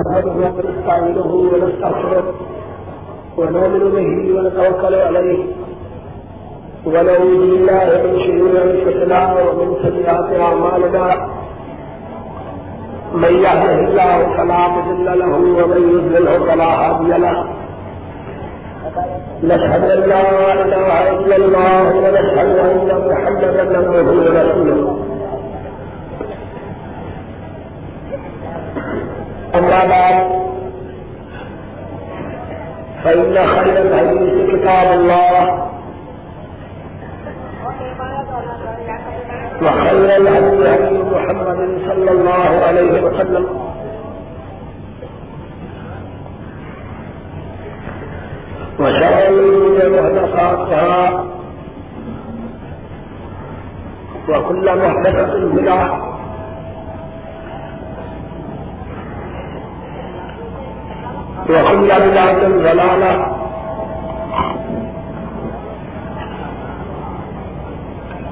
نحمده ونستعينه ونستغفره ونؤمن به ونتوكل عليه. ونعوذ بالله من شرور انفسنا ومن سيئات اعمالنا من يهده الله فلا مضل له ومن يضلله فلا هادي له. نشهد ان لا اله الا الله ونشهد ان محمدا عبده ورسوله. أما بعد، فإن خير الحديث كتاب الله، وخير الهدي هدي محمد صلى الله عليه وسلم. وشر الأمور محدثاتها، وكل محدثة بدعة. وكل بدعة ضلالة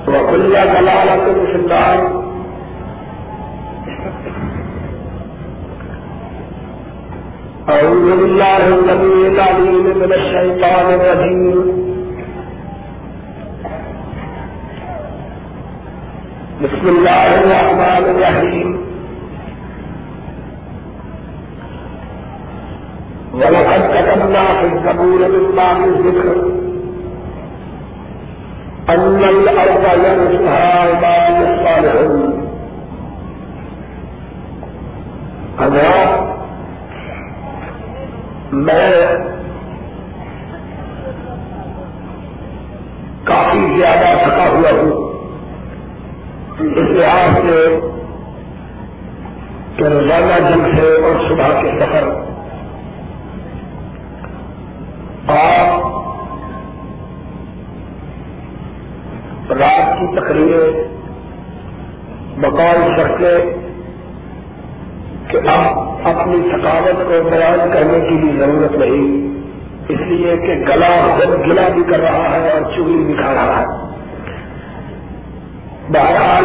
وكل ضلالة في النار أعوذ بالله الذي العليم من الشيطان الرجيم بسم الله الرحمن الرحيم ولقد كتبنا في الزبور من الذكر أن الأرض يرثها عباد الصالحون. حضرات میں کافی زیادہ تھکا ہوا ہوں اس لحاظ سے کہ روزانہ جنگ سے اور صبح کے سفر اور رات کی تقریریں بقول سکتے کہ اب اپنی ثقافت کو بیان کرنے کی بھی ضرورت نہیں، اس لیے کہ گلا خود گلا بھی کر رہا ہے اور چگلی بھی کھا رہا ہے۔ بہرحال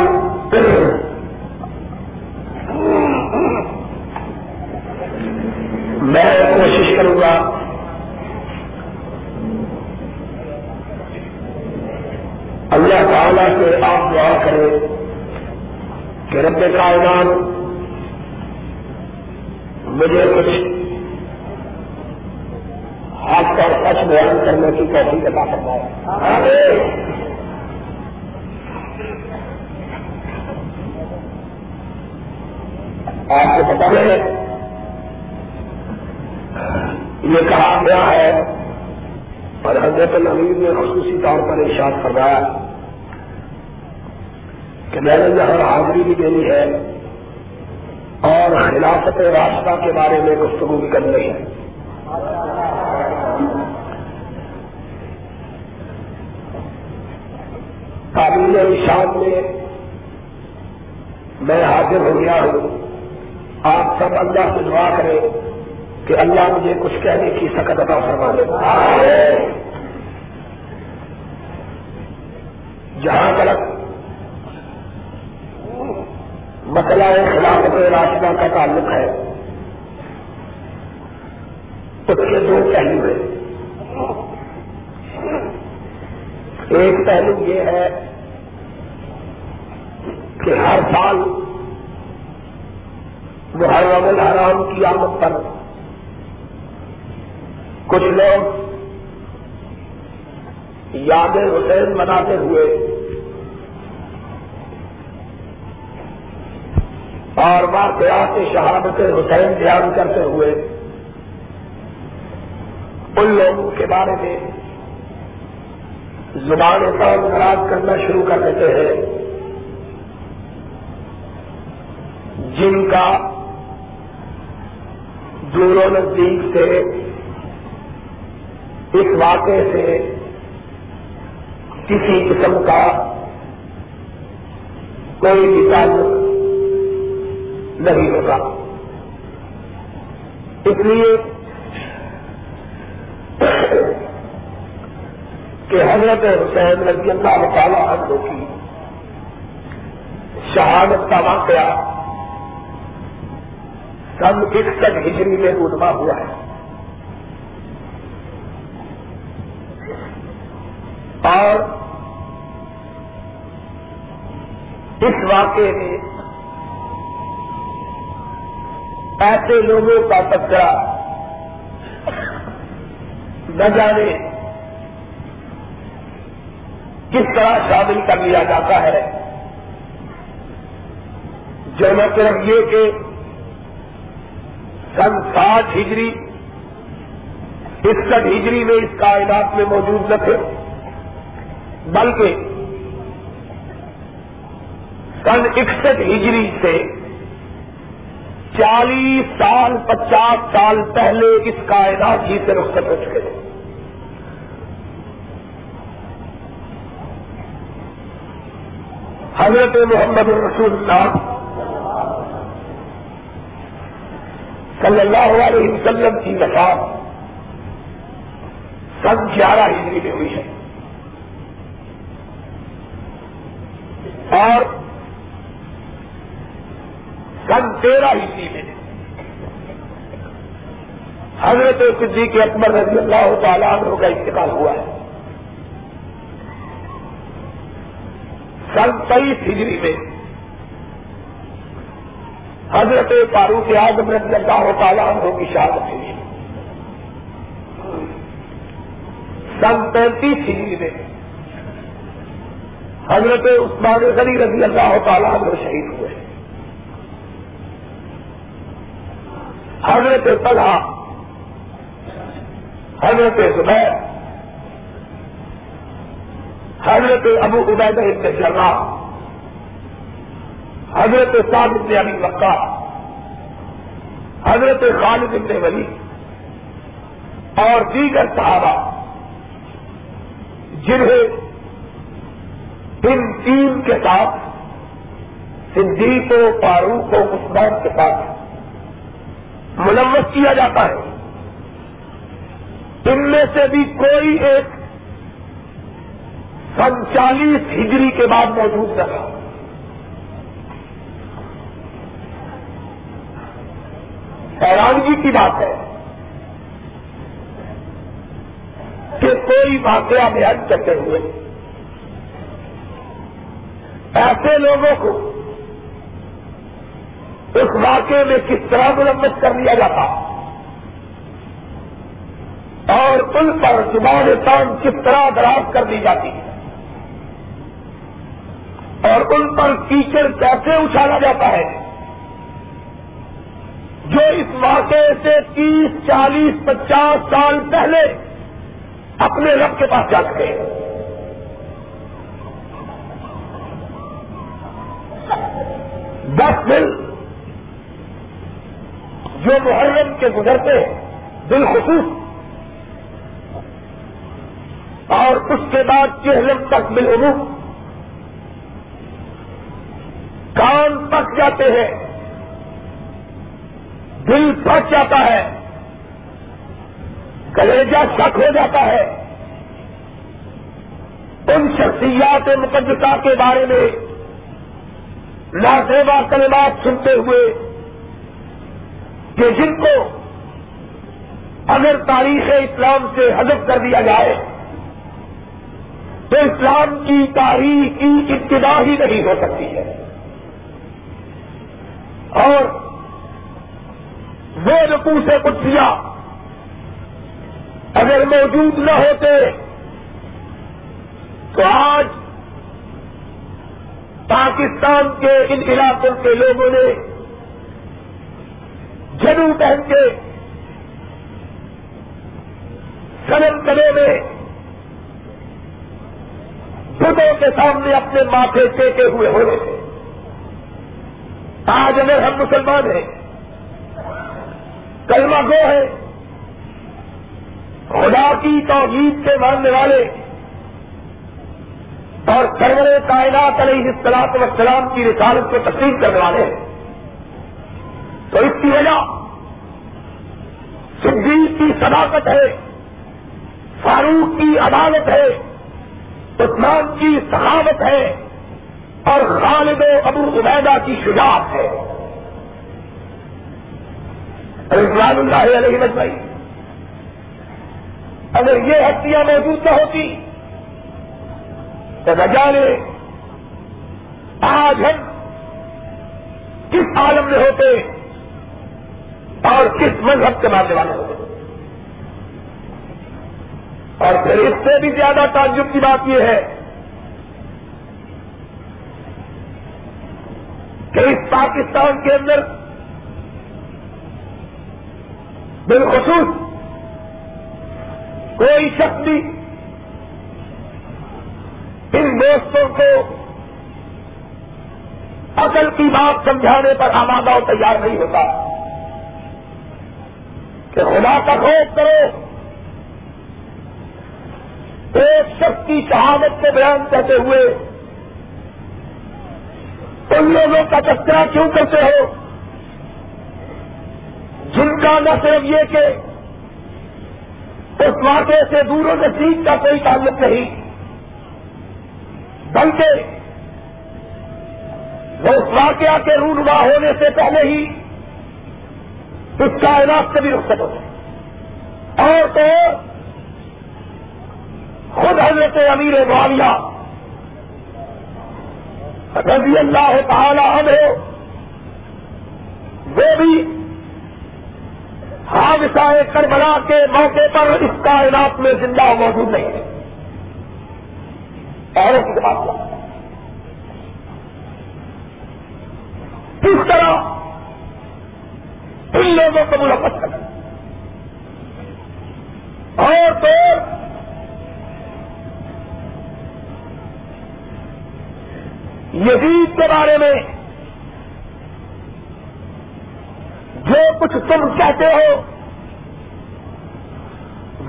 میں کوشش کروں گا اللہ تعالیٰ سے آپ دعا کریں کہ رب کائنات، مجھے کچھ حق اور سچ بیان کرنے کی کوشش ادا کرنا ہے آپ کو پتا ہے، یہ کہا گیا ہے، اور حضرت نوید نے خصوصی طور پر ارشاد فرمایا کہ میں نے یہاں حاضری بھی دینی ہے اور خلافت راستہ کے بارے میں گفتگو بھی کرنی ہے۔ قابل ارشاد میں میں حاضر ہو گیا ہوں۔ آپ سب اللہ سے دعا کریں کہ اللہ مجھے کچھ کہنے کی سکت عطا فرما دے۔ جہاں تک مسئلہ خلافت راستہ کا تعلق ہے۔ اس کے دو پہلو ہیں۔ ایک پہلو یہ ہے کہ ہر سال محرم الحرام کی آمد پر کچھ لوگ یاد حسین مناتے ہوئے اور واقعات شہادت حسین بیان کرتے ہوئے ان لوگوں کے بارے میں زبان پر ناراض کرنا شروع کر دیتے ہیں، جن کا دور و نزدیک سے اس واقعے سے کسی قسم کا کوئی بھی تعلق نہیں ہوگا اس لیے کہ حضرت حسین رضی اللہ تعالی عنہ کی شہادت کا واقعہ سن اکسٹھ ہجری میں ادبا ہوا ہے۔ اور اس واقعے میں ایسے لوگوں کا تذکرہ نہ جانے کس طرح شامل کر لیا جاتا ہے۔ جو نہ صرف یہ کہ سن سات ہجری، اکسٹھ ہجری میں اس کائنات میں موجود نہ تھے، بلکہ سن اکسٹھ ہجری سے چالیس سال، پچاس سال پہلے اس کائنات ہی سے رخصت ہو چکے۔ تھے حضرت محمد رسول اللہ صلی اللہ علیہ وسلم کی وفات سن گیارہ ہجری میں ہوئی ہے۔ اور سن تیرہ ہجری میں حضرت صدیق اکبر رضی اللہ تعالیٰ عنہ کا انتقال ہوا ہے۔ سن تیئیس ہجری میں حضرت فاروق اعظم رضی اللہ تعالیٰ عنہ کی شہادت ہوئی۔ سن پینتیس ہجری میں حضرت عثمان غنی رضی اللہ تعالیٰ عنہ شہید ہوئے۔ حضرت طلحہ، حضرت زبیر، حضرت ابو عبید ابن جرا حضرت صاحب ابن ابی مکہ حضرت خالد ابن ولی اور دیگر صحابہ، جنہیں ان تین کے ساتھ صدیق و فاروق و عثمان کے ساتھ ملوث کیا جاتا ہے۔ ان میں سے بھی کوئی ایک سن چالیس ہجری کے بعد موجود رہا۔ حیرانگی کی بات ہے کہ کوئی واقعہ بیان کرتے ہوئے ایسے لوگوں کو اس واقعے میں کس طرح ملمت کر لیا جاتا؟ اور ان پر زبان تان کس طرح دراز کر دی جاتی؟ اور ان پر کیچڑ کیسے اچھالا جاتا ہے؟ جو اس واقعے سے تیس، چالیس، پچاس سال پہلے اپنے رب کے پاس جا چکے ہیں دس دن محرم کے گزرتے ہیں بالخصوص اور اس کے بعد چہلم تک بالعروف کان پک جاتے ہیں، دل پھٹ جاتا ہے، کلیجہ شک ہو جاتا ہے۔ ان شخصیات مقدسہ کے بارے میں لازیبا کلمات سنتے ہوئے کہ جن کو اگر تاریخ اسلام سے حذف کر دیا جائے، تو اسلام کی تاریخ کی ابتدا ہی نہیں ہو سکتی ہے۔ اور وہ رقو سے کچھ اگر موجود نہ ہوتے، تو آج پاکستان کے ان علاقوں کے لوگوں نے جنو پہن کے سنم کلے میں بدھوں کے سامنے اپنے ماتھے ٹیکے ہوئے ہو رہے تھے آج اگر ہم مسلمان ہیں۔ کلمہ گو ہے۔ خدا کی توحید سے ماننے والے اور سرور کائنات علیہ السلاط وسلام کی رسالت کو تسلیم کرنے والے ہیں۔ تو اس کی وجہ صدیق کی صداقت ہے، فاروق کی عدالت ہے، عثمان کی صحابت ہے اور خالد و ابو عبیدہ کی شجاعت ہے۔ رضوان اللہ علیہ مجمعی اگر یہ ہستیاں موجود نہ ہوتی تو نہ جانے آج ہم کس عالم میں ہوتے اور کس مذہب کے ماننے والے ہوتے اور پھر اس سے بھی زیادہ تعجب کی بات یہ ہے کہ اس پاکستان کے اندر بالخصوص کوئی شخص بھی ان دوستوں کو اصل کی بات سمجھانے پر آمادہ و تیار نہیں ہوتا۔ کہ خدا کا خوف کرو ایک شخص کی شہادت کو بیان کرتے ہوئے ان لوگوں کا تذکرہ کیوں کرتے ہو؟ جن کا نہ صرف یہ کہ اس واقعے سے دور و نزدیک کا کوئی تعلق نہیں، بلکہ وہ اس واقعہ کے رونما ہونے سے پہلے ہی اس کائنات سے بھی رخصت ہوتے اور تو خود حضرت امیر معاویہ رضی اللہ تعالی عنہ وہ بھی حادثہ کربلا کے موقع پر اس کائنات میں زندہ موجود نہیں ہے۔ اور اس بات۔ کس طرح ان لوگوں کو ملفت کرنا۔ اور تو یزید کے بارے میں جو کچھ تم کہتے ہو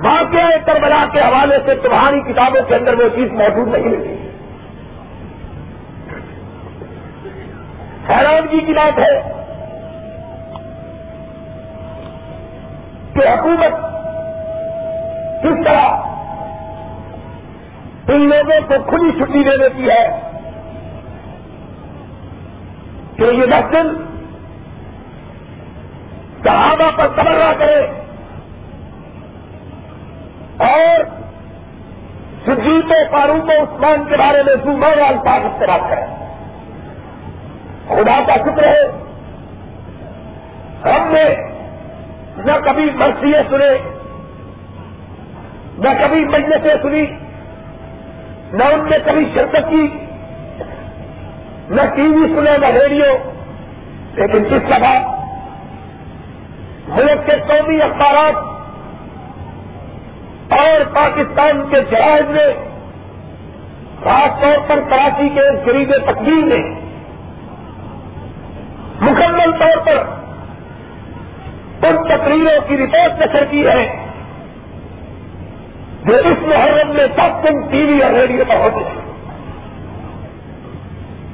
واقع کربلا کے حوالے سے تمہاری کتابوں کے اندر وہ چیز موجود نہیں ملتی حیرانگی جی کی بات ہے کہ حکومت کس طرح ان لوگوں کو کھلی چھٹی دے دیتی ہے کہ یہ محفل صحابہ پر تبرا کرے اور سجیت و فاروق و عثمان کے بارے میں سومر الفاظ استعمال کرے۔ خدا کا شکر ہے ہم نے نہ کبھی مرثیے سنے، نہ کبھی مجلسیں سنی، نہ ان نے کبھی شرکت کی، نہ ٹی وی سنے نہ ریڈیو۔ لیکن اس دفعہ ملک کے قومی اخبارات اور پاکستان کے جائز نے، خاص طور پر کراچی کے غریب تقدیر نے، مکمل طور پر ان تقریروں کی رپورٹ نشر کی ہے جو اس محرم میں سب دن ٹی وی اور ریڈیو پر ہوتے ہیں۔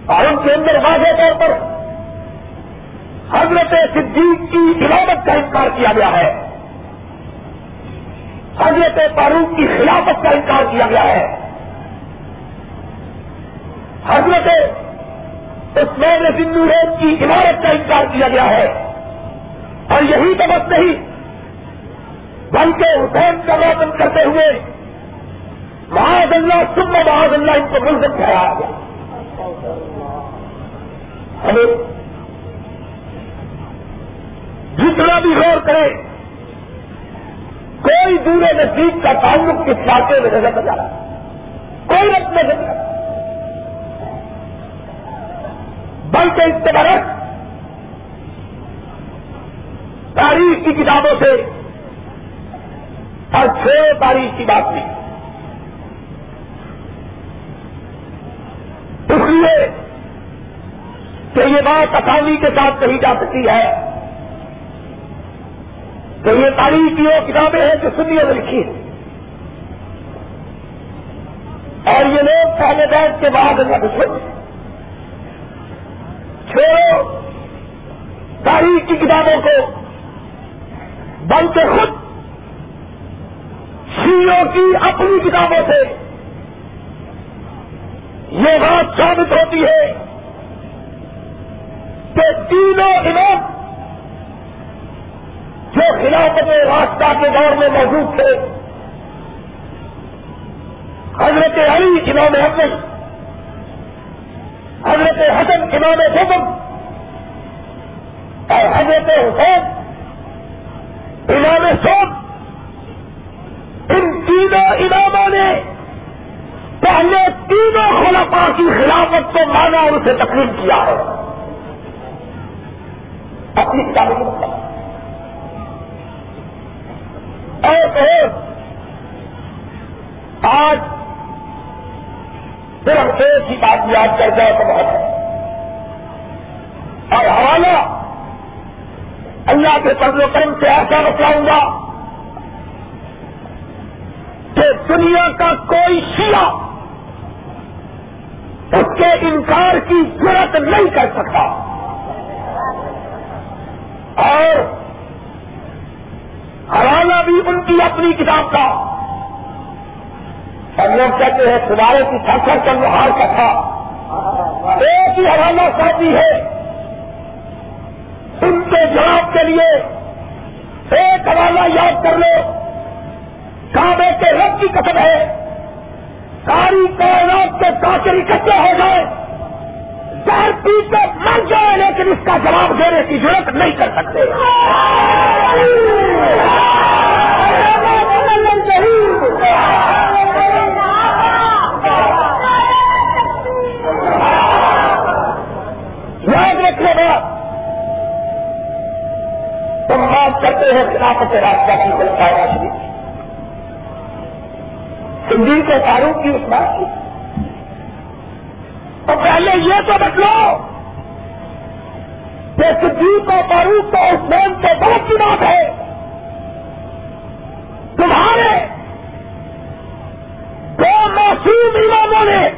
اور ان کے اندر واضح طور پر حضرت صدیق کی عبادت کا انکار کیا گیا ہے۔ حضرت فاروق کی خلافت کا انکار کیا گیا ہے۔ حضرت عثمان سندو ریت کی عمارت کا انکار کیا گیا ہے۔ اور یہی تو بس نہیں۔ بلکہ حسین کا روشن کرتے ہوئے محاذ اللہ سب محاذ اللہ ان کو ملزم ٹھہرایا گیا۔ ہمیں جتنا بھی غور کرے، کوئی دور نزدیک کا تعلق کس علاقے میں نظر نہ رہا کوئی رقم نظر بلکہ اس کے برعکس تاریخ کی کتابوں سے اور چھ تاریخ کی بات نہیں۔ اس لیے کہ یہ بات آسانی کے ساتھ کہی جا سکتی ہے کہ یہ تاریخ کی وہ کتابیں ہیں جو سنیوں میں لکھی ہیں۔ اور یہ لوگ پہلے بیٹھ کے بعد اللہ چھوڑ چھوڑو تاریخ کی کتابوں کو۔ بلکہ خود شیوں کی اپنی کتابوں سے یہ بات ثابت ہوتی ہے کہ تینوں امام خلافت راستہ کے دور میں موجود تھے، حضرت علی امام اول حضرت حسن امام حکم اور حضرت حسین امام سوب ان تینوں اماموں نے پہلے تینوں خلفا کی خلافت کو مانا اور اسے تقریب کیا ہے۔ اپنی مطلب اور آج صرف ایک ہی بات یاد کر جائے تو بہت ہے۔ اور حوالہ اللہ کے فضل و کرم سے ایسا بتاؤں گا کہ دنیا کا کوئی شیعہ اس کے انکار کی ضرورت نہیں کر سکتا۔ اور حوالہ بھی ان کی اپنی کتاب کا۔ اور لوگ کہتے ہیں سدارے کی سرکر کا لوہار کا تھا۔ ایک ہی حوالہ ساتھی ہے۔ ان کے کے لیے ایک حوالہ یاد کر لو۔ کعبے کے رب کی قسم ہے۔ ساری کائنات کے کاچر اکٹھے ہو جائے زہر پی کے مر جائے، لیکن اس کا جواب دینے کی ضرورت نہیں کر سکتے یاد رکھنے گا تم بات کرتے ہیں خلافت راستہ کی بلکہ شریف صدیق کے فاروق کی اس بات کی۔ تو پہلے یہ تو بتلو کہ صدیق کو فاروق تو عثمان سے بہت کی بات ہے تمہارے دو معصوم اماموں نے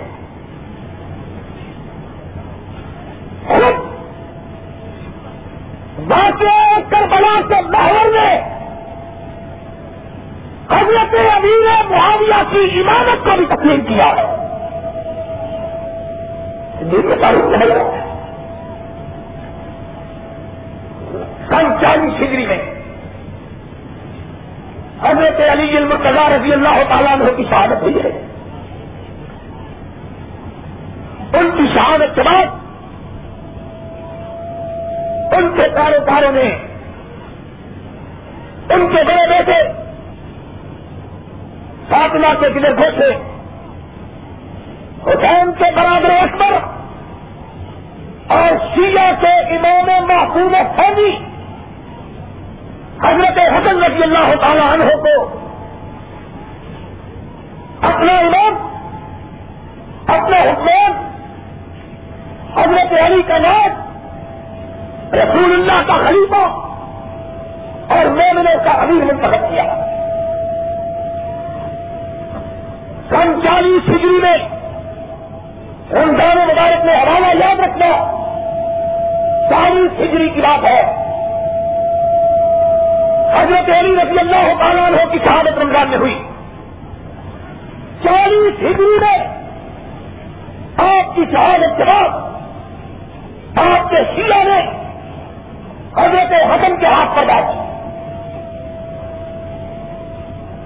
خود واقع کربلا کے محور میں حضرت امیر معاویہ کی تقسیم کیا۔ عمارت کو بھی تسلیم کیا ہے۔ سن چالیس ڈگری میں حضرت علی المرتضی رضی اللہ تعالیٰ نے کی شہادت ہوئی ہے۔ ان کی شہادت کے بعد ان کے کاروباروں نے ان کے بڑے بیٹے فاطمہ کے دلے گھوسے۔ حسین کے برابر اکبر اور شیعہ کے امام محفوظ فوجی حضرت حسن رضی اللہ تعالی عنہ کو اپنا امام اپنے حکمان حضرت علی کا نام رسول اللہ کا خلیفہ اور مومنوں کا امیر منتخب کیا۔ سن چالیس ہجری میں یاد رکھنا چالیس ہجری کی بات ہے۔ حضرت علی رضی اللہ تعالیٰ عنہ کی شہادت رمضان میں ہوئی۔ چالیس ہجری میں آپ کی شہادت کے بعد آپ کے شیعہ نے حضرت حسن کے ہاتھ پر بات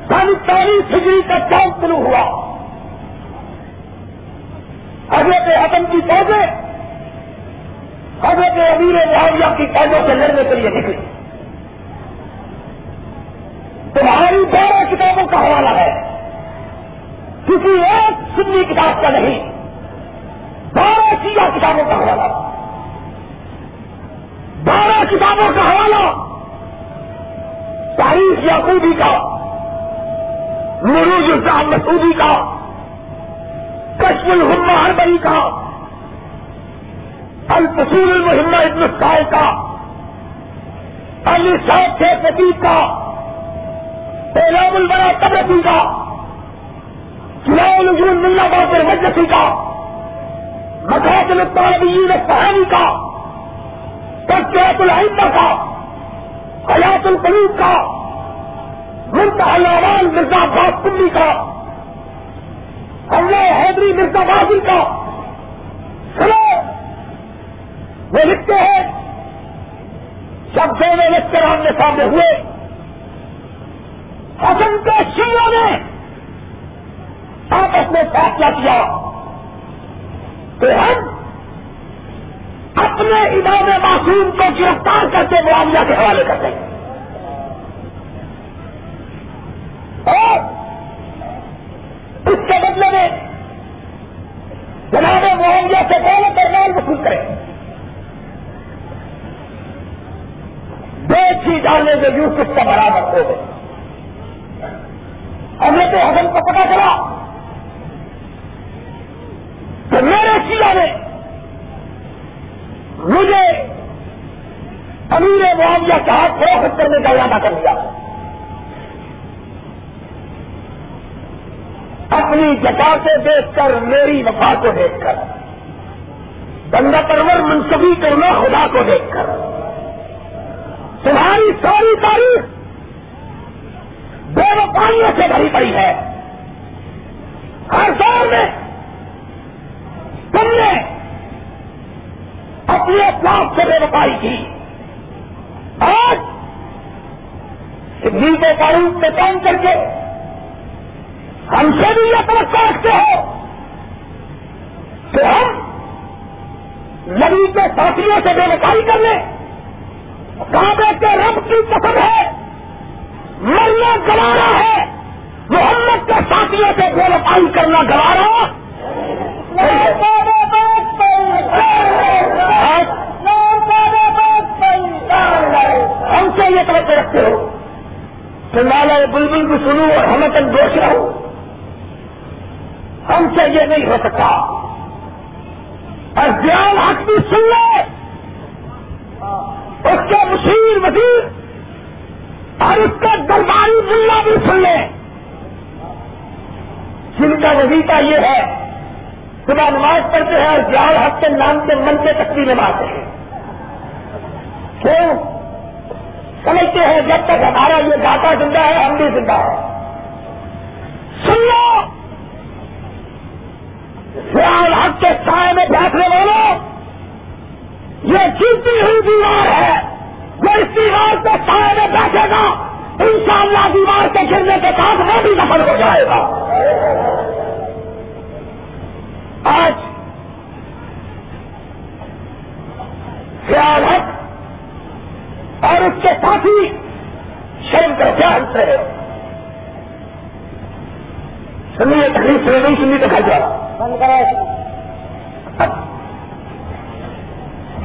سن چالیس ہجری کا چاند شروع ہوا۔ حضرت حسن کی فوجیں حضرت امیر معاویہ کی فوجوں سے لڑنے کے لیے نکلی تمہاری بارہ کتابوں کا حوالہ ہے۔ کسی ایک سنی کتاب کا نہیں۔ بارہ سیاہ کتابوں کا حوالہ۔ بارہ کتابوں کا حوالہ۔ تاریخ یعقوبی کا مروج الزام مسعودی کا۔ کشم الحمہ ہربری کا، الفصول المحمہ ابن السائے کا، علی صاحب کے فتیق کا، اعلام البرا تبرتی کا چلاؤ الجون ملا باطر مجلسی کا مقاصد الطالبین الفہانی کا تذکرت العمہ کا، حیات القلوب کا، منتحل مرزا عباس کلی کا۔ اللہ حیدری مرزا غازی کا سنو وہ لکھتے ہیں، جب دونوں لیکچر آمنے سامنے ہوئے، حسن کے شیوں نے آپس میں فیصلہ کیا۔ کہ ہم اپنے امام معصوم کو گرفتار کر کے معاملہ کے حوالے کر دیں گے اور اس کے بدلے میں جناب معاوضہ سے پہلے درمیان وصول کریں بیچ ہی ڈالنے کے یوسف کا برابر ہو گئے۔ ہمیں تو حسن کو پتا چلا کہ میرے سیا نے مجھے امیر معاوضہ کا ہاتھ فروخت کرنے کا ارادہ کر دیا اپنی جگہ سے دیکھ کر میری وفا کو دیکھ کر، بندہ پرور منصوبی کرنا خدا کو دیکھ کر۔ تمہاری ساری تاریخ بے وفائیوں سے بھری پڑی ہے۔ ہر دور میں تم نے اپنے اپلاف سے بے وفائی کی۔ آج دل کے فاروق میں کام کر کے ہم سے بھی یہ توقع رکھتے ہو کہ ہم نبی کے ساتھیوں سے بے وفائی کر لیں۔ کعبے کے رب کی قسم ہے، مرنا گوارا ہے۔ محمد کے ساتھیوں سے بے وفائی کرنا گوارا۔ ہم سے یہ توقع رکھتے ہو کہ مالا بلبل بھی سنو اور ہمیں تک دوش رہو ہم سے یہ نہیں ہو سکتا۔ اور دیال حق بھی سن لے اس کے مشیر وزیر اور اس کا درباری ملا بھی سن لے جن کا وظیفہ یہ ہے، صبح نماز پڑھتے ہیں اور دیال حق کے نام کے من کے تقسیم مارتے ہیں کیوں؟ سمجھتے ہیں جب تک ہمارا یہ داتا زندہ ہے، ہم بھی زندہ ہے سن لو حق کے سائے میں بیٹھنے والوں، یہ جیتی ہوئی دیوار ہے۔ وہ اس دیوار کے سائے میں بیٹھے گا، انشاءاللہ دیوار کے گرنے کے بعد وہ بھی نفل ہو جائے گا۔ آج سیال حق اور اس کے ساتھی شرم کر کیا ہنس رہے سنیے تکلیف سے نہیں سنی تو جا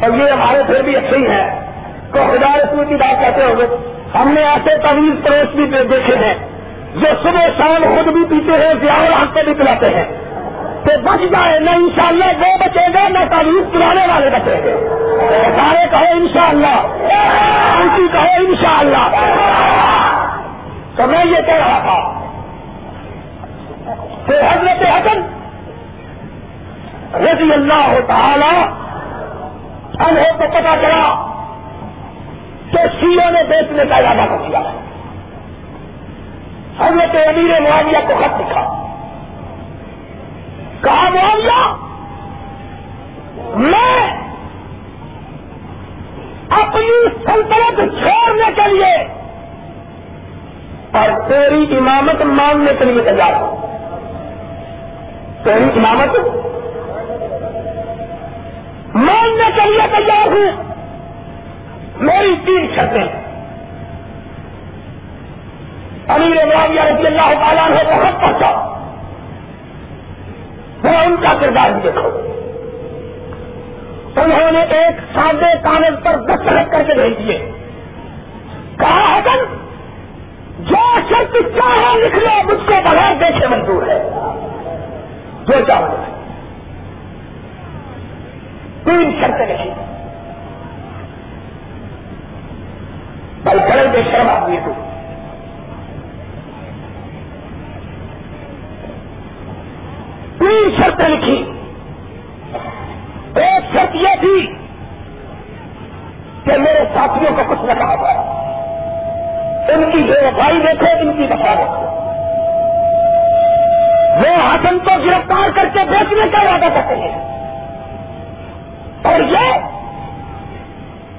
اور یہ ہمارے پھر بھی اچھے ہی ہیں۔ تو خدا رسول کی بات کہتے ہوں گے ہم نے ایسے طویل پڑوس بھی دیکھے ہیں، جو صبح شام خود بھی پیتے ہیں زیادہ ہاتھ کو بھی پلاتے ہیں۔ تو بچ جائے، نہ انشاءاللہ وہ بچے گا، نہ تعلیم پلانے والے بچے گے سارے کہو انشاءاللہ۔ شاء کہو انشاءاللہ۔ تو میں یہ کہہ رہا تھا کہ حضرت حسن رضی اللہ تعالی انہیں کو پتا چلا کہ سیوں نے بیچنے کا ارادہ کر دیا حضرت امیر معاویہ کو خط لکھا۔ کہا، معاویہ، میں اپنی سلطنت چھوڑنے کے لیے اور تیری امامت مانگنے کے لیے تیار ہوں۔ تیری امامت مانگنے کے لیے تیار ہوں۔ میری تین شرطیں۔ امیر معاویہ رضی اللہ تعالیٰ نے بہت پہنچا وہ ان کا کردار بھی دیکھو انہوں نے ایک سادے کاغذ پر دستخط کر کے بھیج دیے۔ کہا، حسن، جو شرط چاہے لکھ لو، مجھ کو بغیر دیکھے منظور ہے۔ جو چاہو۔ تین شرطیں لکھی بل کڑے بے شرم آدمی تو تین شرطیں لکھی۔ ایک شرط یہ تھی کہ میرے ساتھیوں کو کچھ نہ کہا جائے۔ ان کی بے وفائی دیکھو، ان کی وفا دیکھو۔ وہ حسن کو گرفتار کر کے بیچنے کا وعدہ کرتے ہیں۔ اور یہ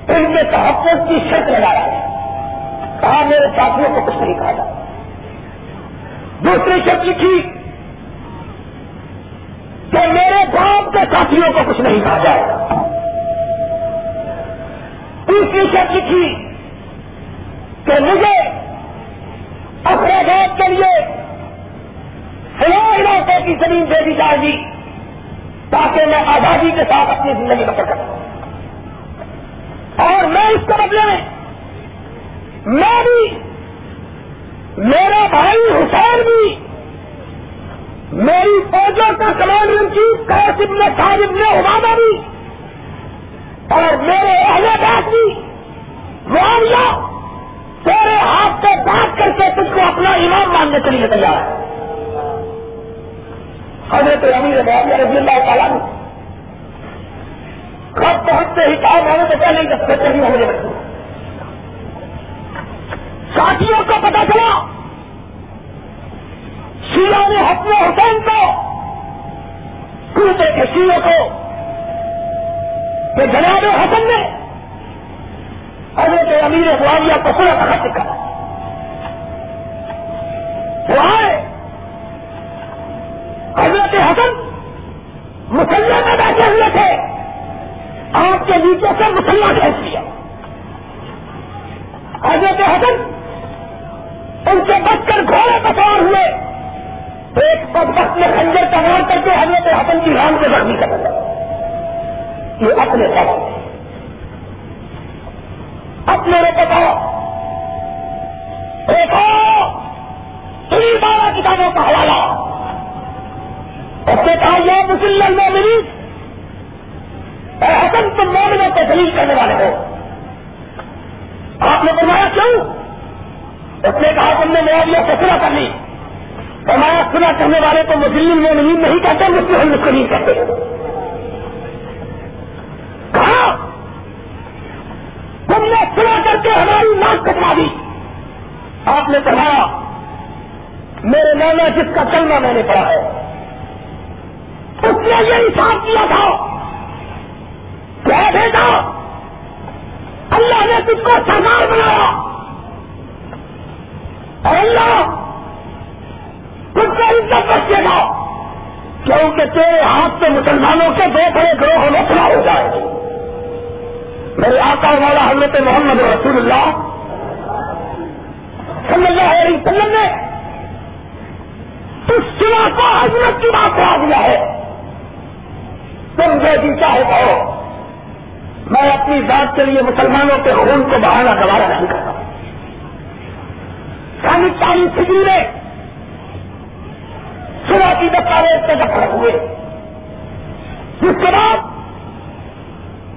ان کے تحفظ کی شرط لگایا ہے۔ کہا میرے ساتھیوں کو کچھ نہیں کہا جائے دوسری شرط لکھی کے ساتھیوں کو کچھ نہیں کہا جائے گا۔ تیسری شرط تھی کہ مجھے اپنے کے لیے فلاں علاقے کی زمین دے دی جائے گی۔ تاکہ میں آزادی کے ساتھ اپنی زندگی بسر کر سکوں اور میں اس کے بدلے میں میں بھی، میرا بھائی حسین بھی، میری فوجوں کا کمانڈر ان چیف قاسم نے صاحب نے عبادہ بھی، اور میرے اہل بات بھی۔ معاملہ تیرے ہاتھ سے بات کر کے تجھ کو اپنا امام ماننے کے لیے تیار ہے۔ حضرت امیر معاویہ رضی اللہ تعالیٰ نے خط پہنچتے ہی کہا میں نے تو پہلے ہی دس بچے نہیں ہونے لگے ساتھیوں کو پتا چلا۔ شیعہ نے حسن حسین کو کلتے کے شیعوں کو کہ جناب حسن نے حضرت امیر معاویہ کو پورا خط لکھا وہ آئے حضرت حسن مسلح میں بیٹھے ہوئے تھے آپ کے نیچے سے مسلح کھینچ لیا حضرت حسن ان سے بچ کر گھوڑے سوار ہوئے۔ ایک بد وقت میں خنجر کا کر کے حضرت حسن کی رام کو زخمی کر دیا یہ اپنے سوال اپنے بتاؤ ایک اور بارہ کتابوں کا حوالہ۔ اس نے کہا یہ مسلم مومنی اے حسن تم مومنوں کو دلیل کرنے والے ہو۔ آپ نے بنوایا کیوں؟ اس نے کہا تم نے معاویہ سے سنا کر لی فرمایا سنا کرنے والے کو مسلم مومنین نہیں کہتے مسلم مسلم کہتے۔ کہا، تم نے سنا کر کے ہماری ناک کٹوا دی۔ آپ نے کہا میرے نانا جس کا کلمہ میں نے پڑھا ہے، اس نے یہ حساب کیا تھا۔ کیا بیٹا اللہ نے تم کو سردار بنایا۔ اور اللہ تم کو عزت رکھے گا۔ کیونکہ تیرے ہاتھ سے مسلمانوں کے دو بڑے گروہ میں ہو جائے میرے آقا والا حضرت محمد رسول اللہ صلی اللہ علیہ وسلم نے اس سوا کو حضرت کی بات کرا دیا ہے۔ تم جو بھی چاہے کہو میں اپنی ذات کے لیے مسلمانوں کے خون کو بہانا دوبارہ نہیں کرتا۔ سانی چالیس فکری میں سنا کی دستاویز سے دفر ہوئے۔ جس کے بعد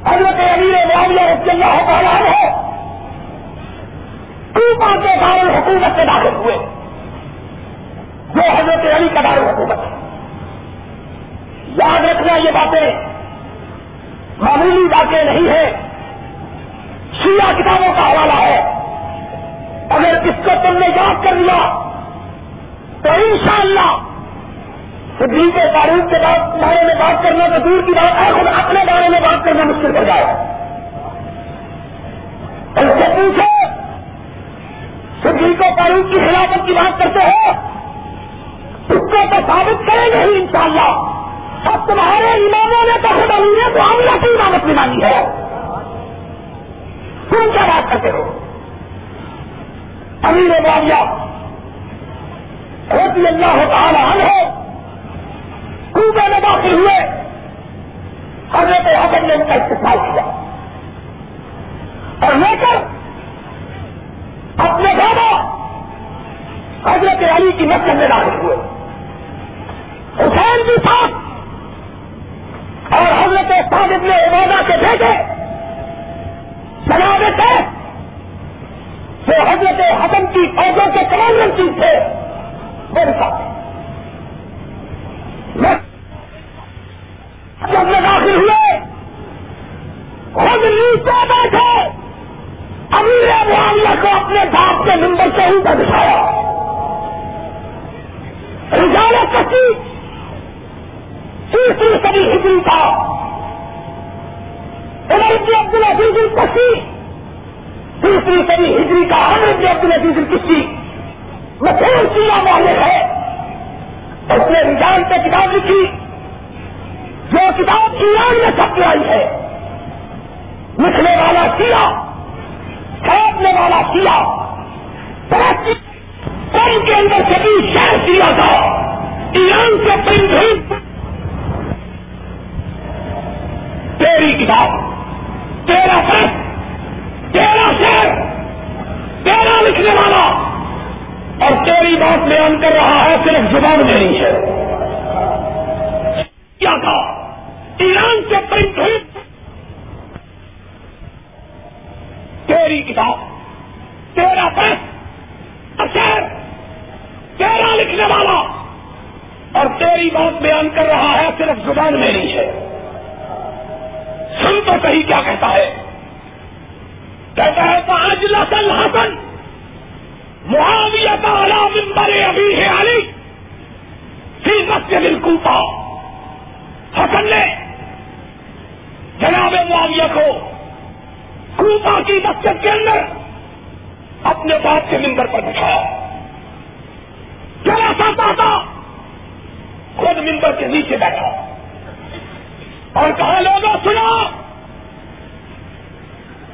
حضرت امیر معاملہ رضی اللہ تعالیٰ ہے کوپا کے دار حکومت سے داخل ہوئے۔ جو حضرت علی کا دار حکومت ہے۔ یاد رکھنا یہ باتیں معمولی باتیں نہیں ہے شیعہ کتابوں کا حوالہ ہے۔ اگر اس کو تم نے یاد کر لیا، تو انشاءاللہ شاء اللہ کے تعریف کے بارے میں بات کرنا تو دور کی بات ہے، خود اپنے بارے میں بات کرنا مشکل ہو جائے۔ ان سے پوچھو سدھی کو تعریف کی خلافت کی بات کرتے ہو، اس کو تو ثابت کریں گے ہی انشاءاللہ۔ اب تمہارے اماموں نے تو خدا خود امیر کو عاملہ کی امامت میں مانی ہے۔ تم کیا بات کرتے ہو؟ امیر معاویہ رضی اللہ تعالی عنہ کوبے میں داخل ہوئے۔ حضرت حسن نے ان کا استعمال کیا۔ اور لے کر اپنے دادا حضرت علی کی مسجد میں داخل ہوئے۔ حسین بھی ساتھ اور حضرت صادق نے عبادہ کے بھیجے سلامت ہے جو حضرت حسن کی فوجوں کے کمانڈر چیز تھے میرے ساتھ جب میں داخل ہوئے، خود نیچے بیٹھے، امیر معاملہ کو اپنے باپ کے نمبر سے ہی دکھایا رجالت کسی تیسری صدی ہجری کا۔ عمر بن عبد العزیز القسی تیسری صدی ہجری کا عمر بن عبد العزیز القسی مشہور سیاح والے ہے۔ اس نے رجحان پہ کتاب لکھی۔ جو کتاب ایران میں سب آئی ہے۔ لکھنے والا کیا چھاپنے والا کیا قوم کے اندر سبھی شہر کیا تھا۔ ایران سے پنج تیری کتاب، تیرا سر تیرا شہر تیرا لکھنے والا۔ اور تیری بات بیان کر رہا ہے صرف زبان میں نہیں ہے۔ کیا تھا ایران سے پرنٹ ہوئی۔ تیری کتاب، تیرا پریس اثر تیرا لکھنے والا۔ اور تیری بات بیان کر رہا ہے صرف زبان میں نہیں ہے۔ سن تو صحیح کیا کہتا ہے؟ کہتا ہے تو آج لسن حسن معاویہ ممبر ابھی ہے علی فی مسجد الکوفہ حسن نے جناب معاویہ کو کوفہ کی مسجد کے اندر اپنے باپ کے ممبر پر بٹھایا۔ ذرا سا پاتا خود ممبر کے نیچے بیٹھا۔ اور کہا، لوگوں سنا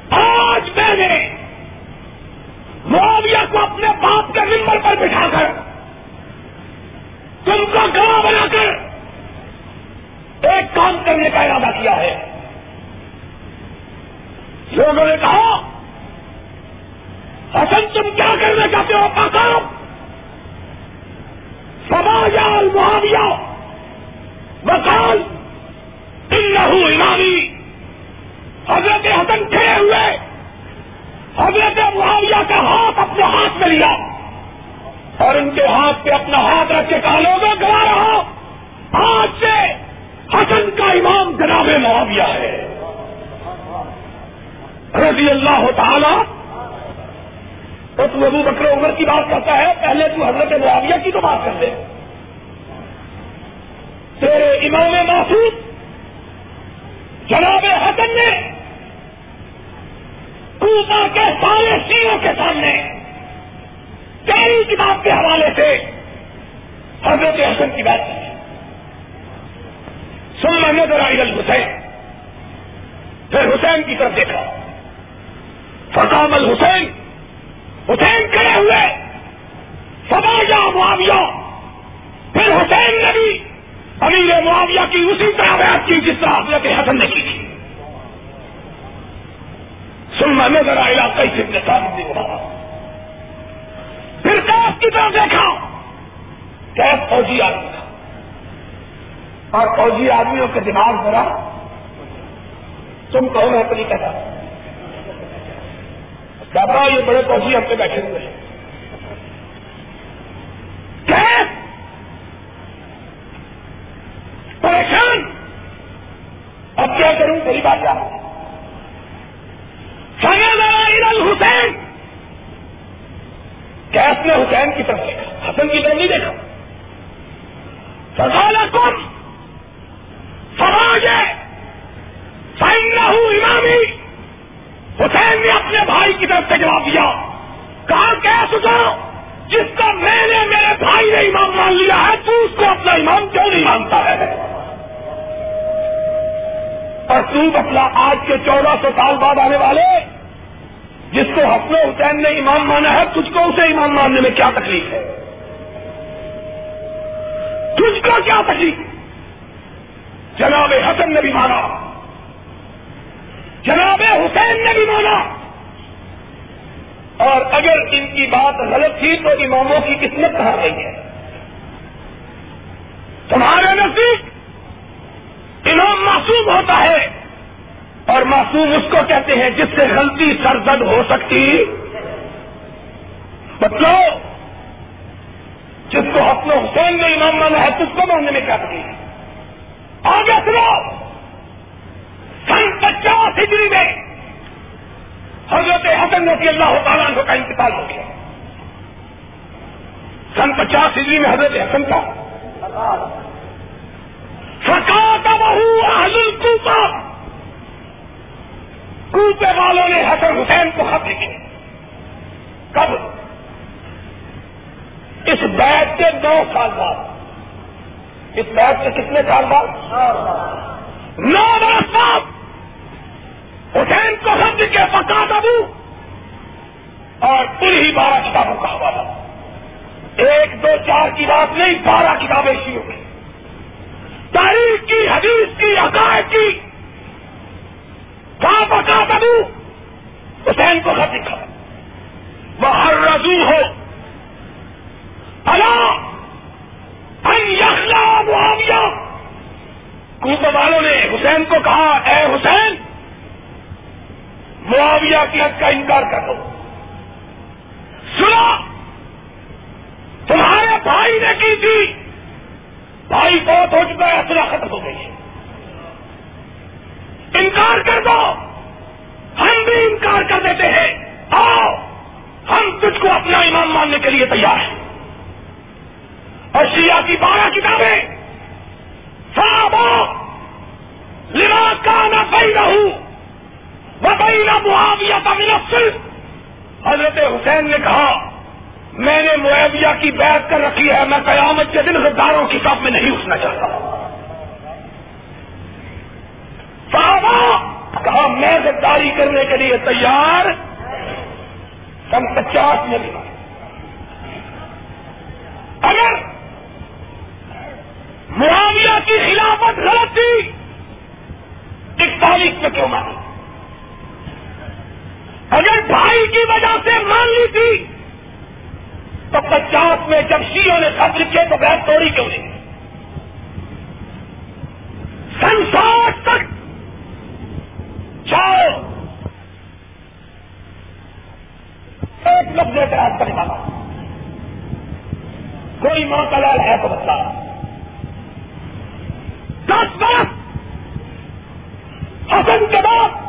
آج میں نے معاویہ کو اپنے باپ کے ممبر پر بٹھا کر تم کو گواہ بنا کر ایک کام کرنے کا ارادہ کیا ہے۔ لوگوں نے کہا، حسن، تم کیا کرنا چاہتے ہو پاکا سماجال معاویہ بکال ان لہو امامی حضرت حسن کھڑے ہوئے، حضرت معاویہ کا ہاتھ اپنے ہاتھ میں لیا اور ان کے ہاتھ پہ اپنا ہاتھ رکھ کے کہا، لوگوں گوا رہا آج سے حسن کا امام جناب معاویہ ہے۔ رضی اللہ تعالی تو تم ابو بکر عمر کی بات کرتا ہے، پہلے تو حضرت معاویہ کی تو بات کرتے تیرے امام محسوس جناب حسن نے کوفا کے سارے سیوں کے سامنے۔ تیری کتاب کے حوالے سے حضرت حسن کی بات۔ کی سننا نظر آئی حسین پھر حسین کی طرف دیکھا۔ فقام الحسین۔ حسین کھڑے ہوئے۔ سباجا معاویہ۔ پھر حسین نے بھی امیر معاویہ کی اسی طرح بیعت کی جس طرح حضرت حسن نے کی تھی۔ سننا نظر آئے کئی سے سامنے بڑھا پھر کیف کی طرف دیکھا۔ کیف فوجی آدمی تھا۔ اور فوجی آدمیوں کے دماغ ذرا تم کہو میں تو نہیں کہتا بابا یہ بڑے فوجی ہم پہ بیٹھے ہوئے ہیں۔ پریشان۔ اب کیا کروں، میری بات کیا سزال کون سماج ہوں امامی حسین نے اپنے بھائی کی طرف سے جواب دیا، کہا، کیا سوچا؟ جس کا میں نے میرے بھائی نے امام مان لیا ہے، تو اس کو اپنا امام کیوں نہیں مانتا ہے؟ اور تو اپنا آج کے چودہ سو سال بعد آنے والے، جس کو حسن حسین نے امام مانا ہے، تجھ کو اسے امام ماننے میں کیا تکلیف ہے؟ تجھ کو کیا تکلیف؟ جناب حسن نے بھی مانا۔ جناب حسین نے بھی مانا۔ اور اگر ان کی بات غلط تھی تو اماموں کی قسمت کہاں گئی ہے؟ تمہارے نزدیک امام معصوم ہوتا ہے اور معصوم اس کو کہتے ہیں جس سے غلطی سرزد ہو سکتی۔ بتلو جس کو اپنے حسین نے امام مانا ہے اس کو ماننے میں کیا تکلیف آگے سنو! سن پچاس ہجری میں حضرت حسن رضی اللہ تعالیٰ عنہ کا انتقال ہو گیا۔ سن پچاس ہجری میں حضرت حسن کا۔ سکا بہو اہل کوپا کوپے والوں نے حسن حسین کو خط لکھے کب؟ اس بیت کے دو سال بعد. اس بیت کے کتنے سال بعد؟ نو برس بعد. حسین کو حد کے پکا دبو اور پھر ہی بارہ کتابوں کا حوالہ. ایک، دو، چار کی بات نہیں، بارہ کتابیں شروع ہوئی تاریخ کی، حدیث کی، عقائد کی. کہاں پکا دبو حسین کو خط لکھا وہ ہر رضو ہو اللہ یخلا معاویہ کوفہ والوں نے حسین کو کہا اے حسین حقیقت کا انکار کر دو سنا تمہارے بھائی نے کی تھی بھائی بہت ہو چکا ہے اصلا ختم ہو گئی ہے انکار کر دو ہم بھی انکار کر دیتے ہیں آؤ ہم تجھ کو اپنا امام ماننے کے لیے تیار ہیں اور شیعہ کی بارہ کتابیں صحابہ لما کا نہ پی رہوں وہ بھائی نہ معاویہ کا حضرت حسین نے کہا میں نے معاویہ کی بیعت کر رکھی ہے میں قیامت کے دن غداروں کی سب میں نہیں اٹھنا چاہتا صحابہ کہا میں غداری کرنے کے لیے تیار سن پچاس میں بھی اگر معاویہ کی خلافت غلط تھی اکتالیس میں کیوں مانی اگر بھائی کی وجہ سے مان لی تھی تو پچاس میں جب شیوں نے خط لکھے تو بیٹھ توڑی کیوں نہیں سنسار تک جاؤ ایک لفظ اعتراض کرنے والا کوئی ماں کا لال ہے تو بتا دس برس حسن کے بعد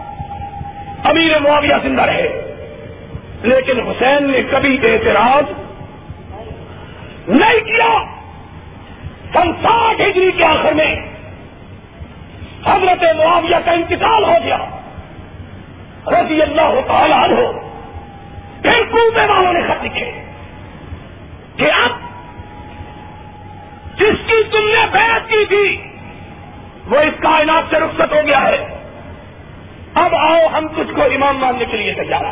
امیر معاویہ زندہ رہے لیکن حسین نے کبھی اعتراض نہیں کیا سنساٹھ ہجری کے آخر میں حضرت معاویہ کا انتقال ہو گیا۔ رضی اللہ تعالیٰ ہو پھر کوبے والوں نے خط لکھے کہ اب جس کی تم نے بیعت کی تھی، وہ اس کائنات سے رخصت ہو گیا ہے۔ اب آؤ ہم تجھ کو امام ماننے کے لیے تیار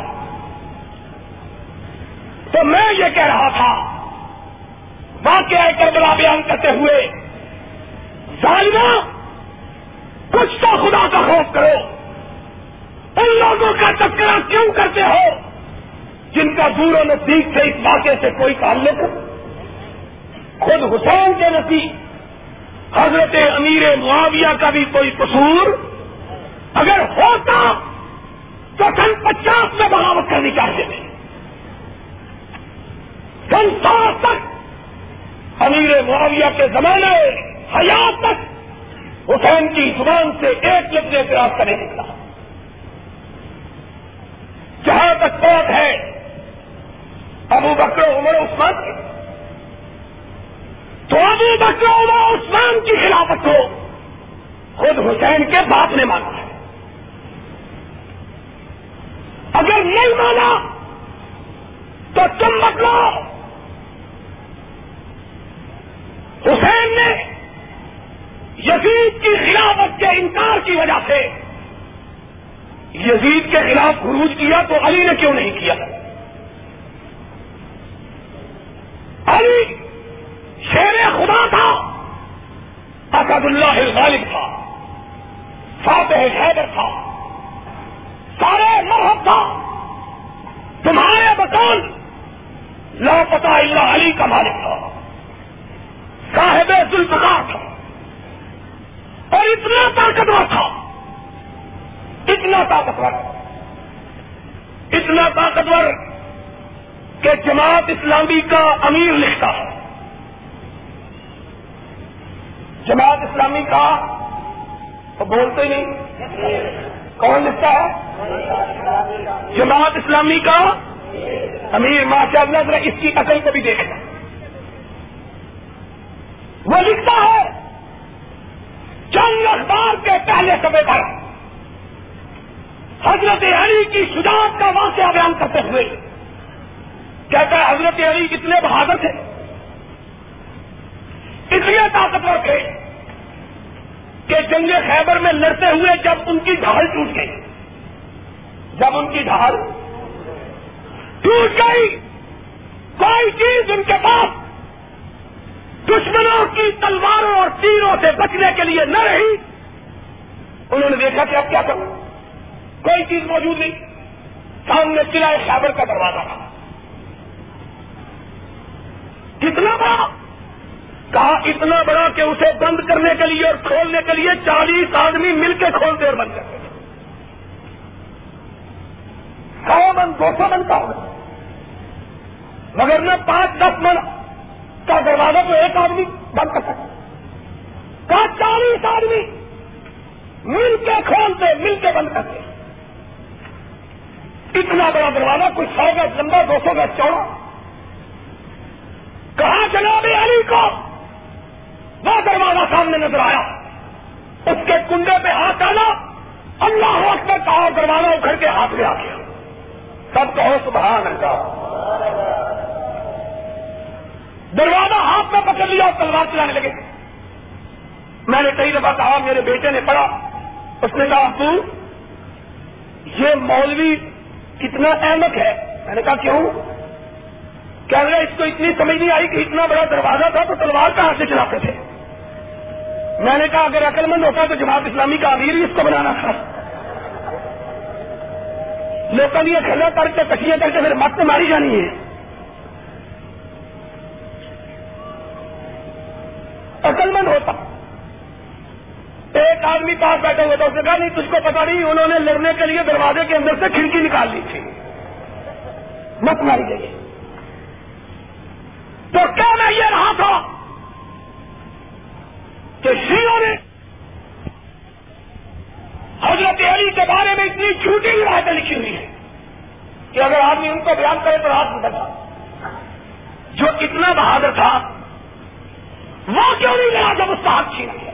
تو میں یہ کہہ رہا تھا واقعہ کربلا بیان کرتے ہوئے ظالمہ کچھ تو خدا کا خوف کرو۔ ان لوگوں کا تذکرہ کیوں کرتے ہو؟ جن کا دور و نزدیک سے اس واقعے سے کوئی تعلق خود حسین کے نزدیک حضرت امیر معاویہ کا بھی کوئی قصور۔ اگر ہوتا تو سن پچاس میں بغاوت کرنی چاہیے تھے۔ سن سات تک امیر معاویہ کے زمانے حیات تک حسین کی زبان سے ایک لفظ اعتراض کرنے نکلا جہاں تک بات ہے ابو بکر عمر عثمان کی، تو ابو بکر عمر عثمان کی خلافت کو خود حسین کے باپ نے مانا ہے۔ اگر نہیں مانا تو تم بدلو حسین نے یزید کی خلافت کے انکار کی وجہ سے یزید کے خلاف خروج کیا تو علی نے کیوں نہیں کیا؟ علی شیر خدا تھا، اسد اللہ غالب تھا، فاتح حیدر تھا، سارے مرحب تھا۔ تمہارے بطول لاپتا اللہ علی کا مالک تھا۔ صاحب ذوالفقار تھا۔ اور اتنا طاقتور تھا۔ اتنا طاقتور اتنا طاقتور کہ جماعت اسلامی کا امیر لکھتا ہے۔ جماعت اسلامی کا تو بولتے نہیں۔ کون لکھتا ہے؟ جماعت اسلامی کا امیر۔ ماشاء اللہ ذرا اس کی عقل کو بھی دیکھنا وہ لکھتا ہے جنگ اخبار کے پر حضرت علی کی شجاعت کا واقعہ بیان کرتے ہوئے کہتا ہے حضرت علی اتنے بہادر تھے، اتنے طاقتور تھے کہ جنگ خیبر میں لڑتے ہوئے جب ان کی ڈھال ٹوٹ گئی، جب ان کی ڈھال ٹوٹ گئی، کوئی چیز ان کے پاس دشمنوں کی تلواروں اور تیروں سے بچنے کے لیے نہ رہی۔ انہوں نے دیکھا کہ اب کیا کروں؟ کوئی چیز موجود نہیں۔ سامنے قلعہ خیبر کا دروازہ تھا۔ کتنا بڑا؟ کہا، اتنا بڑا کہ اسے بند کرنے کے لیے اور کھولنے کے لیے چالیس آدمی مل کے کھولتے اور بند کرتے سو من دو سو من کا ہوگا مگر میں پانچ، دس من کا دروازہ تو ایک آدمی بند کر سکتا کہا، چالیس آدمی۔ مل کے کھولتے مل کے بند کرتے۔ اتنا بڑا دروازہ، کوئی سو گز لمبا، دو سو گز چوڑا۔ کہاں جناب علی کو؟ وہ دروازہ سامنے نظر آیا۔ اس کے کنڈے پہ ہاتھ ڈالا اللہ وقت میں کہا دروازہ اکھڑ کے ہاتھ میں آ گیا۔ سب کہو سبحان اللہ۔ دروازہ ہاتھ میں پکڑ لیا اور تلوار چلانے لگے۔ میں نے کئی دفعہ کہا، میرے بیٹے نے پڑھا۔ اس نے کہا تو یہ مولوی کتنا احمد ہے؟ میں نے کہا، کیوں؟ کیا اس کو اتنی سمجھ نہیں آئی کہ اتنا بڑا دروازہ تھا تو تلوار کہاں سے چلاتے تھے؟ میں نے کہا، اگر عقل مند ہوتا تو جماعت اسلامی کا امیر ہی اس کو بنانا تھا. لوگوں نے کھلا کر کے کٹیاں کر کے پھر مت ماری جانی ہے. عقل مند ہوتا ایک آدمی پاس بیٹھا ہوا تھا، اس نے کہا، نہیں، تجھ کو پتا نہیں، انہوں نے لڑنے کے لیے دروازے کے اندر سے کھڑکی نکال لی تھی۔ مت ماری گئی۔ تو کیا میں یہ رہا تھا کہ شیوں نے حضرت علی کے بارے میں اتنی جھوٹی روایتیں لکھی ہوئی ہیں کہ اگر آدمی ان کو بیان کرے تو رات میں جو اتنا بہادر تھا، وہ کیوں نہیں لڑا جب اس کا ہاتھ چھینا گیا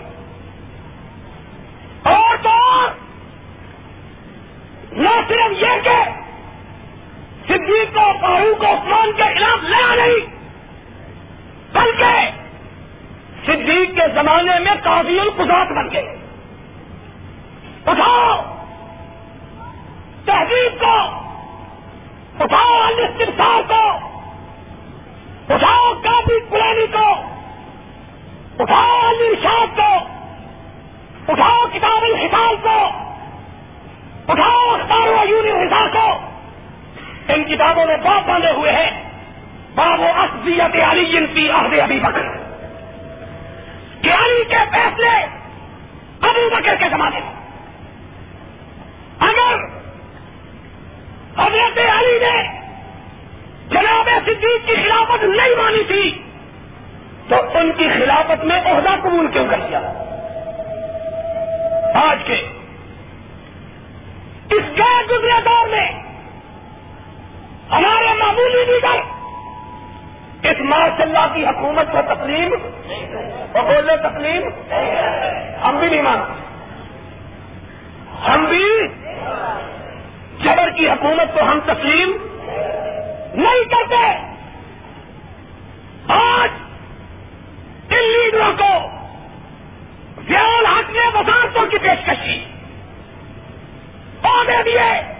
اور تو نہ صرف یہ کہ صدیق کو فاروق کو عثمان کے خلاف لڑا نہیں، بلکہ صدیق کے زمانے میں قاضی القزات بن گئے۔ اٹھاؤ۔ تہذیب کو۔ اٹھاؤ الاستفسار کو۔ اٹھاؤ کافی پرانی کو۔ اٹھاؤ الرشاد کو۔ اٹھاؤ کتاب الحساب کو! اٹھاؤ اخبار و یونی حساب کو! ان کتابوں میں بہت باندھے ہوئے ہیں۔ باب و اصلیت علی کی عہد ابھی بکر۔ کہ علی کے فیصلے ابو بکر کے زمانے میں۔ اگر حضرت علی نے جناب صدیق کی خلافت نہیں مانی تھی، تو ان کی خلافت میں عہدہ قبول کیوں کر دیا آج کے۔ اس گئے گزرے دور میں ہمارے معمولی لیڈر اس ماشاء اللہ کی حکومت کو تسلیم بولے تسلیم ہم بھی نہیں مانتے۔ ہم بھی جبر کی حکومت کو ہم تسلیم نہیں کرتے۔ آج ان لیڈروں کو زیال حق نے وزارتوں کی پیشکشی عہدے دیے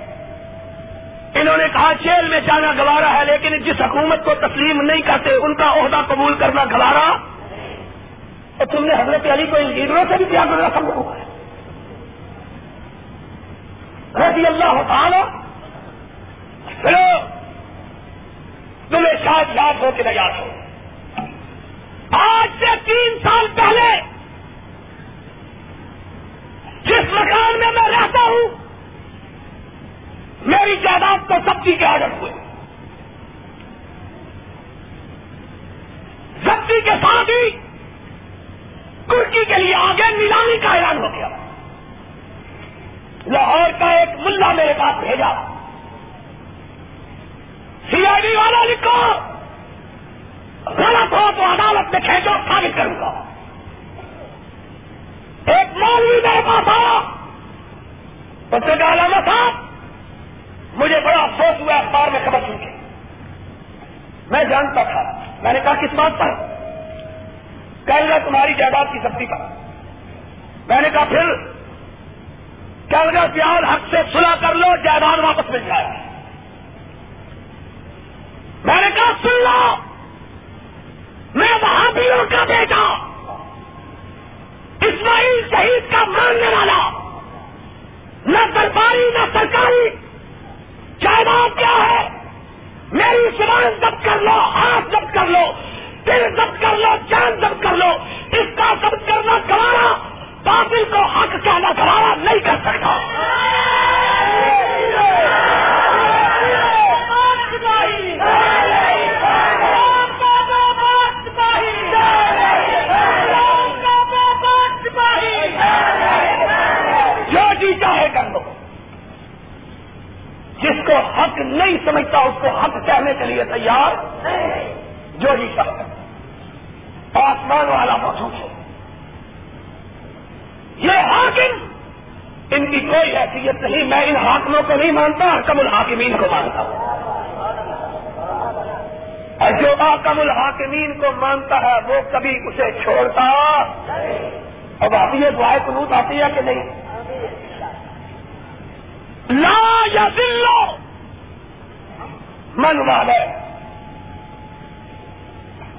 انہوں نے کہا جیل میں جانا گوارا ہے، لیکن جس حکومت کو تسلیم نہیں کرتے، ان کا عہدہ قبول کرنا گوارا۔ تو تم نے حضرت علی کو ان لیڈروں سے بھی تیار رکھا ہوا ہے رضی اللہ تعالی۔ چلو، تمہیں شاید یاد ہو کے نہ یاد ہو آج سے تین سال پہلے جس مکان میں میں رہتا ہوں، میری جائیداد تو سبزی کے آڈر ہوئے سبزی کے ساتھ ہی کرکی کے لیے آگے نیلامی کا اعلان ہو گیا۔ لاہور کا ایک ملا میرے پاس بھیجا۔ سی آئی ڈی والا لکھو غلط ہو تو عدالت میں کھینچو ثابت کروں گا ایک مولوی میرے پاس آیا تو سے علامہ صاحب مجھے بڑا افسوس ہوا اخبار میں خبر سن کے میں جانتا تھا میں نے کہا کس بات پر میں نے کہا پھر کیا لگا پیار حق سے سلا کر لو جائیداد واپس مل جائے میں نے کہا سن لو میں وہاں بھی کا بیٹا اسماعیل شہید کا ماننے والا نہ درباری نہ سرکاری جائیداد کیا ہے میری زبان ضبط کر لو ہاتھ ضبط کر لو دل ضبط کر لو جان ضبط کر لو اس کا ضبط کرنا گوارا باطل کو حق کہنا گوارا نہیں کر سکتا جو جی چاہے کر لو جس کو حق نہیں سمجھتا اس کو حق کہنے کے لیے تیار جو جی چاہے آسمان والا موجود ہے یہ حاکم ان کی کوئی حیثیت نہیں میں ان حاکموں کو نہیں مانتا حکم الحاکمین کو مانتا ہوں اور جو آکم الحاکمین کو مانتا ہے وہ کبھی اسے چھوڑتا اب آتی ہے دعائیں قنوت آتی ہے کہ نہیں لا یا دلو من والے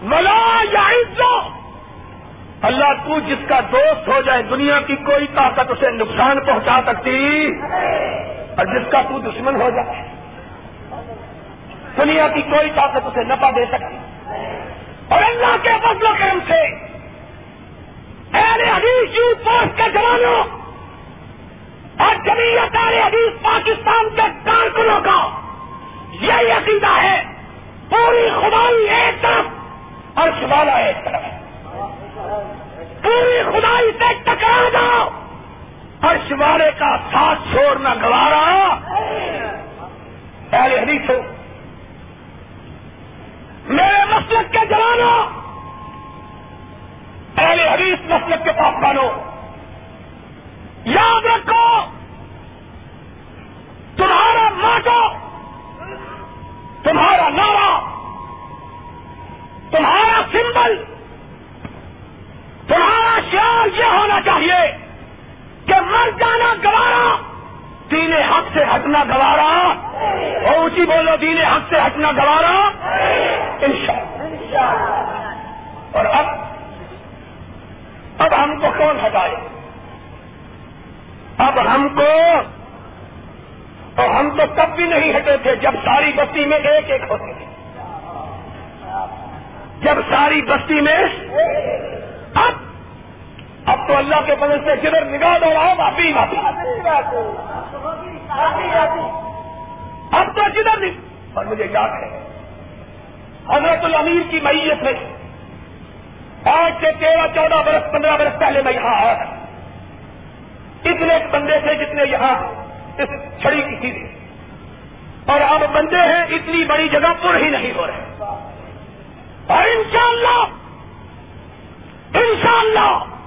ملا یا عزو اللہ تو جس کا دوست ہو جائے دنیا کی کوئی طاقت اسے نقصان پہنچا سکتی اور جس کا تو دشمن ہو جائے، دنیا کی کوئی طاقت اسے نفع دے سکتی۔ اور اللہ کے فضل و کرم سے اہل حدیث یو پوسٹ کے جوانوں اور جمعیت اہل حدیث پاکستان کے کارکنوں کا یہ عقیدہ ہے، پوری خدائی ایک طرف اور شمالہ ایک طرف۔ پوری خدائی سے ٹکرا جاؤ۔ اور شمارے کا ساتھ چھوڑنا گوارا۔ پہلے حدیث ہو۔ میرے مسلک کے جوانوں پہلے حدیث مسلک کے پاس مانو یاد رکھو، تمہارا ماٹو تمہارا نعرہ، تمہارا سمبل، تمہارا شیار یہ ہونا چاہیے۔ کہ مر جانا گوارا، دین حق سے ہٹنا گوارا۔ اور اونچی بولو، دین حق سے ہٹنا گوارا۔ انشاءاللہ۔ اور اب اب ہم کو کون ہٹائے؟ اب ہم کو، اور ہم تو تب بھی نہیں ہٹے تھے جب ساری بستی میں ایک ایک ہوتے تھے۔ جب ساری بستی میں، اب اب تو اللہ کے بدل سے جدھر نگاہ دو رہا واپی واپی اب تو جدھر نہیں اور مجھے یاد ہے، حضرت الامیر کی میت میں آج سے تیرہ، چودہ برس، پندرہ برس پہلے میں یہاں آیا تھا۔ اتنے بندے تھے جتنے یہاں اس چھڑی کی تھی اور اب بندے ہیں، اتنی بڑی جگہ پر ہی نہیں ہو رہے۔ اور انشاءاللہ انشاءاللہ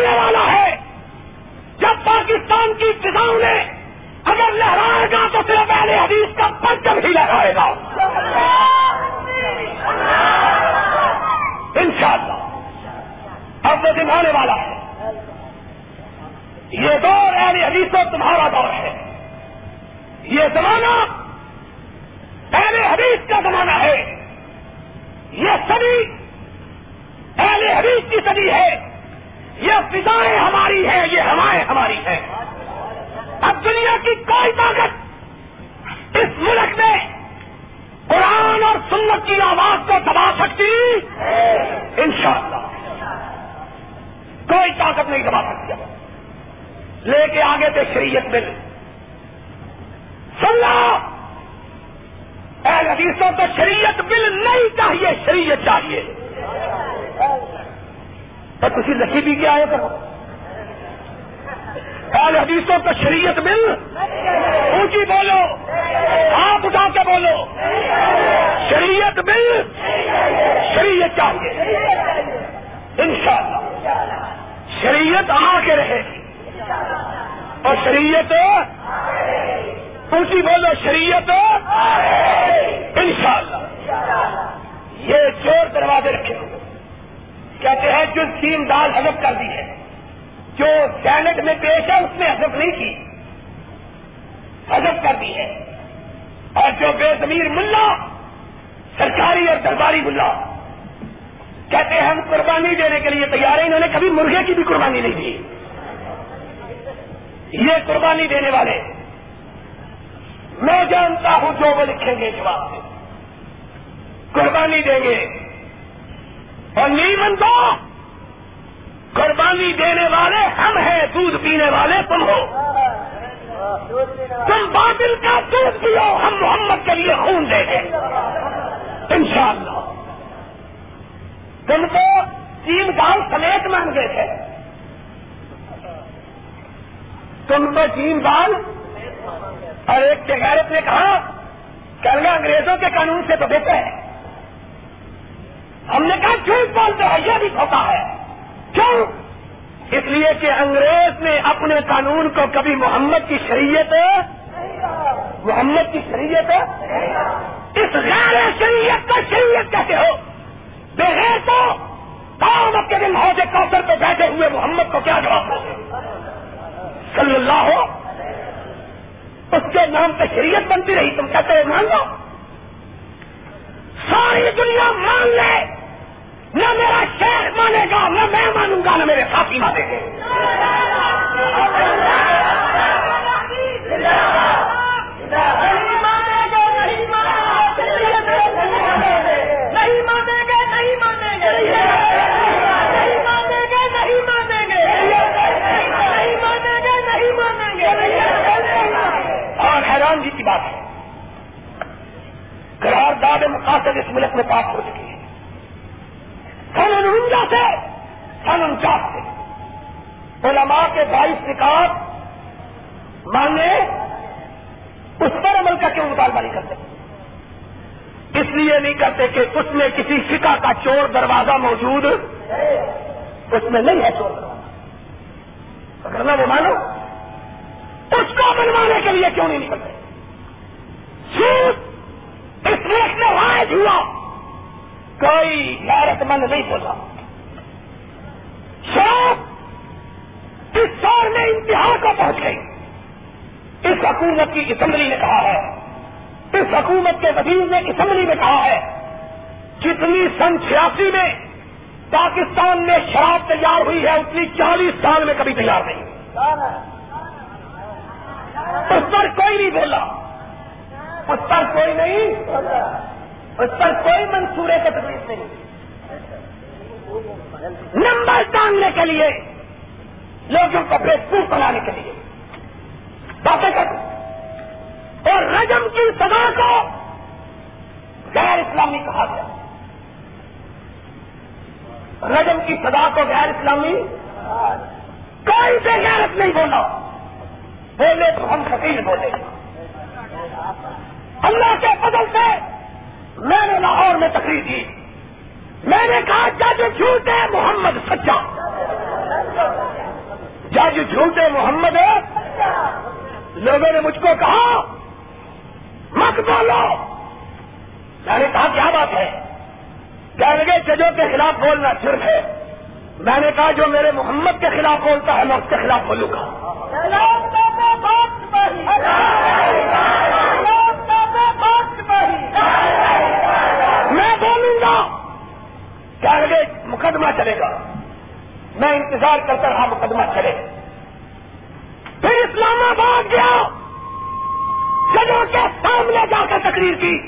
وہ والا ہے۔ جب پاکستان کی کسان نے اگر لہرائے گا تو صرف پہلے حدیث کا پنچم ہی لہرائے گا۔ انشاءاللہ۔ اب وہ دن آنے والا ہے۔ یہ دور اہل حدیث و تمہارا دور ہے۔ یہ زمانہ اہل حدیث کا زمانہ ہے۔ یہ صدی اہل حدیث کی صدی ہے۔ یہ فضائیں ہماری ہیں، یہ ہوائیں ہماری ہیں۔ اب دنیا کی کوئی طاقت اس ملک میں قرآن اور سنت کی آواز کو دبا سکتی؟ انشاءاللہ۔ کوئی طاقت نہیں دبا سکتی۔ لے کے آگے تھے شریعت بل سننا اہل حدیثوں کو شریعت بل نہیں چاہیے، شریعت چاہیے۔ اور کسی لکھی بھی کیا آئے کرو اہل حدیثوں کو شریعت بل اونچی بولو۔ ہاتھ اٹھا کے بولو۔ شریعت بل شریعت چاہیے۔ انشاءاللہ۔ شریعت آ کے رہے گی۔ اور شریعت اونچی بولو۔ شریعت انشاءاللہ۔ یہ چور دروازے رکھے۔ ہوئے کہتے ہیں جو تین دال حضب کر دی ہے، جو سینٹ میں پیش ہے، اس نے حضب نہیں کی۔ حضب کر دی ہے۔ اور جو بے زمیر ملا، سرکاری اور درباری ملا۔ کہتے ہیں ہم قربانی دینے کے لیے تیار ہیں، انہوں نے کبھی مرغے کی بھی قربانی نہیں دی۔ یہ قربانی دینے والے۔ میں جانتا ہوں جو وہ لکھیں گے جواب سے قربانی دیں گے۔ اور نہیں بنتا قربانی دینے والے ہم ہیں، دودھ پینے والے تم ہو۔ تم بادل کا دودھ پیو، ہم محمد کے لیے خون دیں۔ گے انشاءاللہ۔ تم کو تین دال سمیت مانگے تھے۔ تم تو تین دال اور ایک غیرت نے کہا کرنا انگریزوں کے قانون سے تو دیتے ہیں ہم نے کہا جھوٹ بولتے ہیں، یہ بھی ہوتا ہے۔ کیوں؟ اس لیے کہ انگریز نے اپنے قانون کو کبھی محمد کی شریعت، محمد کی شریعت، اس غیر شریعت کا شریعت کہتے ہو۔ بغیر تو کام کے دن حوض کوثر پہ بیٹھے ہوئے محمد کو کیا جواب دو صلی اللہ ہو۔ اس کے نام پہ شریعت بنتی رہی۔ تم کہتے ہو، مان لو۔ ساری دنیا مان لے۔ نہ میرا شیخ مانے گا، نہ میں مانوں گا، نہ میرے ساتھی مانے گے جی کی بات ہے قرارداد مقاصد اس ملک میں پاس ہو چکی۔ ہے سن انجا سے سن انچاس سے۔ علماء کے بائیس نکات مانگے اس پر عمل کا کیوں مطالبہ نہیں کرتے۔ اس لیے نہیں کرتے کہ اس میں کسی فکا کا چور دروازہ موجود، اس میں نہیں ہے چور دروازہ۔ اگر وہ مانو، اس کو بنوانے کے لیے کیوں نہیں نکلتے؟ سوٹ اس ملک میں رائج ہوا۔ کوئی غیرت مند نہیں بولا۔ شراب اس سال میں انتہا کو پہنچ گئی اس حکومت کی اسمبلی نے کہا ہے۔ اس حکومت کے وزیر نے اسمبلی میں کہا ہے۔ جتنی سن چھیاسی میں پاکستان میں شراب تیار ہوئی ہے، اتنی چالیس سال میں کبھی تیار نہیں۔ اس پر کوئی نہیں بولا۔ اس پر کوئی نہیں اس پر کوئی منصورے کا تکلیف نہیں۔ نمبر ٹانگنے کے لیے، لوگوں کو بےسکوف بنانے کے لیے۔ باتیں کر اور رجم کی سزا کو غیر اسلامی کہا گیا۔ رجم کی سزا کو غیر اسلامی؟ کوئی سے غیرت نہیں بولا بولے تو ہم فقیر بولے اللہ کے فضل سے میں نے لاہور میں تقریر کی۔ میں نے کہا جج جھوٹے محمد سچا۔ جج جھوٹے محمد لوگوں نے مجھ کو کہا، مت بولو۔ میں نے کہا، کیا بات ہے؟ کہنے لگے، ججوں کے خلاف بولنا صرف ہے۔ میں نے کہا، جو میرے محمد کے خلاف بولتا ہے، میں اس کے خلاف بولوں گا۔ میں بولوں گا کیا مقدمہ چلے گا۔ میں انتظار کرتا رہا مقدمہ چلے۔ پھر اسلام آباد گیا۔ ججوں کے سامنے جا کر تقریر کی۔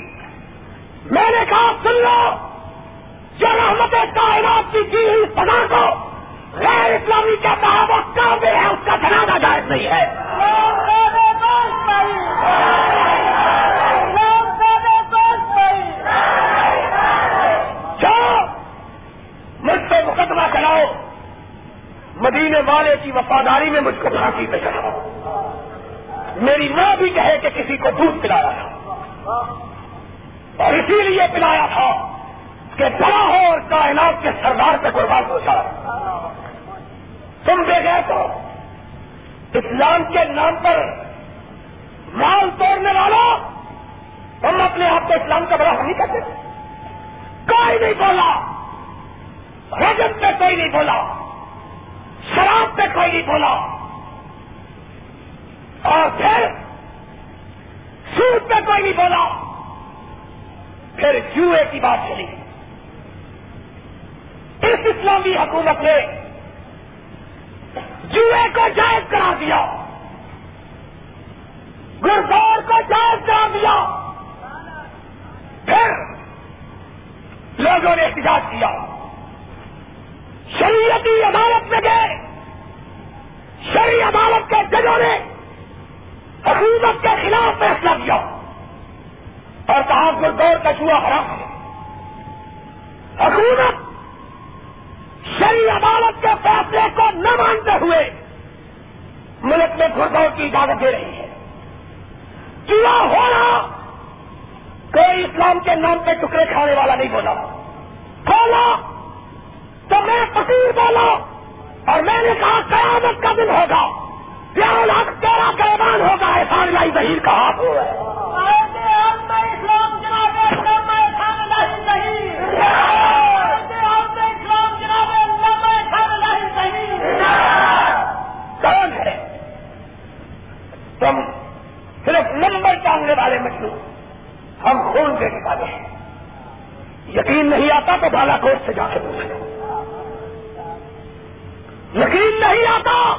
میں نے کہا، سن لو، جو رحمت کائنات کی کی ہوئی سزا کو غیر اسلامی کا کہا وہ کافر ہے اس کا جنازہ جائز نہیں ہے مجھ سے مقدمہ چلاؤ مدینے والے کی وفاداری میں مجھ کو پھانسی پہ چلاؤ میری ماں بھی کہے کہ کسی کو دودھ پلایا تھا۔ اور اسی لیے پلایا تھا کہ بڑا ہو اور کائنات کے سردار پہ قربان ہو جائے تم دے گئے تو اسلام کے نام پر مال توڑنے والا ہم اپنے آپ کو اسلام کا بڑا نہیں کرتے کوئی نہیں بولا۔ رجب پہ کوئی نہیں بولا شراب پہ کوئی نہیں بولا اور پھر سود پہ کوئی نہیں بولا پھر جوئے کی بات چلی۔ اس اسلامی حکومت نے جوئے کو جائز کرا دیا۔ گردور کو جائز کرا دیا۔ پھر لوگوں نے احتجاج کیا۔ شریعتی عدالت میں گئے۔ شری عدالت کے ججوں نے حکومت کے خلاف فیصلہ کیا۔ اور کہا، گردور کا چوہا حرام ہے۔ حکومت شری عدالت کے فیصلے کو نہ مانتے ہوئے ملک میں گردور کی اجازت دے رہی ہے۔ چوہا ہونا کوئی اسلام کے نام پہ ٹکڑے کھانے والا نہیں بولا۔ بولا تو میں فقیر بولا اور میں نے کہا قیامت کا دن ہوگا۔ پیار لاکھ تیرہ کا ایمان ہوگا، احسان لائی ظہیر کا ہاتھ۔ ہو کون ہے؟ تم صرف نمبر ٹانگنے والے مچھلو ہم خون دینے والے ہیں۔ یقین نہیں آتا تو بالا کوٹ سے جا کے پوچھ لو۔ یقین نہیں آتا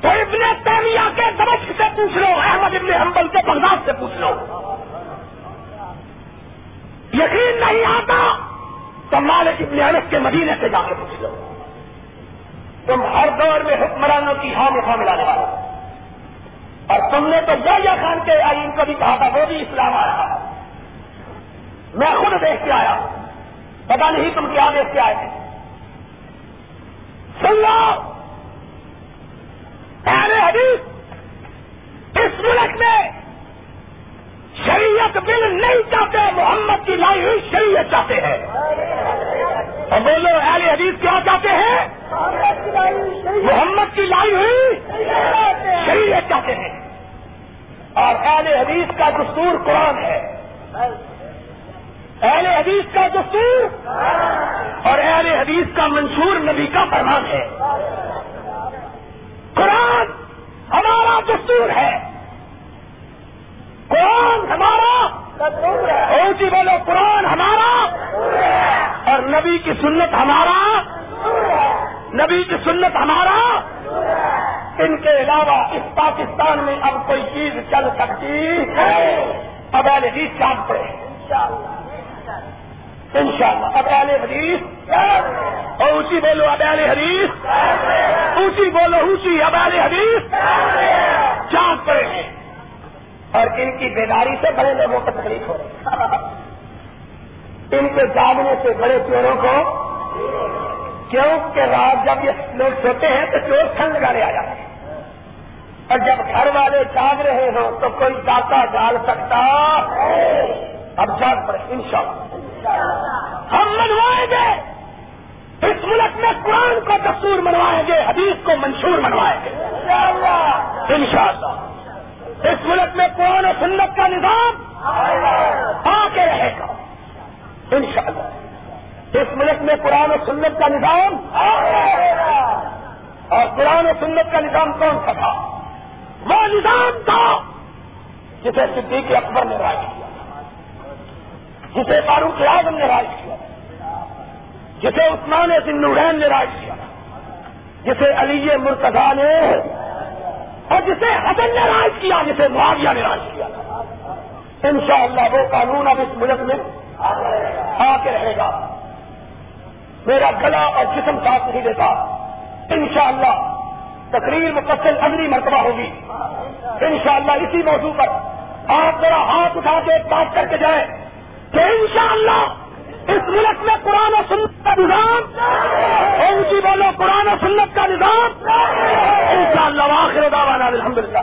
تو ابن تیمیہ کے دمشق سے پوچھ لو، احمد ابن حنبل کے بغداد سے پوچھ لو۔ یقین نہیں آتا تو مالک ابن انس کے مدینے سے جا کے پوچھ لو۔ تم ہر دور میں حکمرانوں کی ہاں میں ملانے والا اور تم نے تو یا خان کے آئین کو بھی کہا تھا، وہ بھی اسلام آیا۔ میں خود دیکھ کے آیا پتا نہیں تم کیا دیکھ کے آئے تھے پہلے حدیث، اس ملک میں شریعت بل نہیں چاہتے، محمد کی لائی ہوئی شریعت چاہتے ہیں۔ اور بولو، اہل حدیث کیا چاہتے ہیں؟ محمد کی لائی ہوئی شریعت چاہتے ہیں۔ اور اہل حدیث کا دستور قرآن ہے۔ اہل حدیث کا دستور اور اہل حدیث کا منشور نبی کا فرمان ہے۔ قرآن ہمارا دستور ہے۔ قرآن ہمارا اونچی بولو قرآن ہمارا اور نبی کی سنت ہمارا۔ نبی کی سنت ہمارا۔ ان کے علاوہ اس پاکستان میں اب کوئی چیز چل سکتی ہے۔ اب اہل حدیث چاند پڑے ان شاء اللہ اب اہل حدیث۔ اور اونچی بولو اب اہل حدیث۔ اونچی بولو اونچی اب اہل حدیث۔ چاند پڑے ہیں اور ان کی بیداری سے بڑے لوگوں کو تکلیف ہو رہی ان کے جاگنے سے بڑے چوروں کو کیوں کہ رات جب یہ لوگ سوتے ہیں تو چور ٹھنڈ لگانے آ جاتے ہیں۔ اور جب گھر والے جاگ رہے ہوں تو کوئی ڈاکہ ڈال سکتا۔ اب جاگ پڑے ان شاء اللہ ہم منوائیں گے۔ اس ملک میں قرآن کو دستور منوائیں گے، حدیث کو منشور منوائیں گے۔ ان شاء اللہ اس ملک میں قرآن و سنت کا نظام آ کے رہے گا۔ ان شاء اللہ اس ملک میں قرآن و سنت کا نظام اور قرآن و سنت کا نظام کون سا تھا؟ وہ نظام تھا جسے صدیق اکبر نے رائے کیا۔ جسے فاروق اعظم نے رائے کیا، جسے عثمان نورین نے رائے کیا، جسے علی مرتضا نے اور جسے حسن نے رائے کیا، جسے معاویہ نے رائے کیا۔ ان شاء اللہ وہ قانون اب اس ملک میں آ کے رہے گا۔ میرا گلا اور جسم ساتھ نہیں دیتا۔ ان شاء اللہ تقریر مقصد اگلی مرتبہ ہوگی۔ ان شاء اللہ اسی موضوع پر آپ ذرا ہاتھ اٹھا کے بات کر کے جائیں۔ کہ ان شاء اللہ اس ملک میں قرآن و سنت کا نظام اونچی بولو قرآن و سنت کا نظام ان شاء اللہ آخر دعوانا الحمد للہ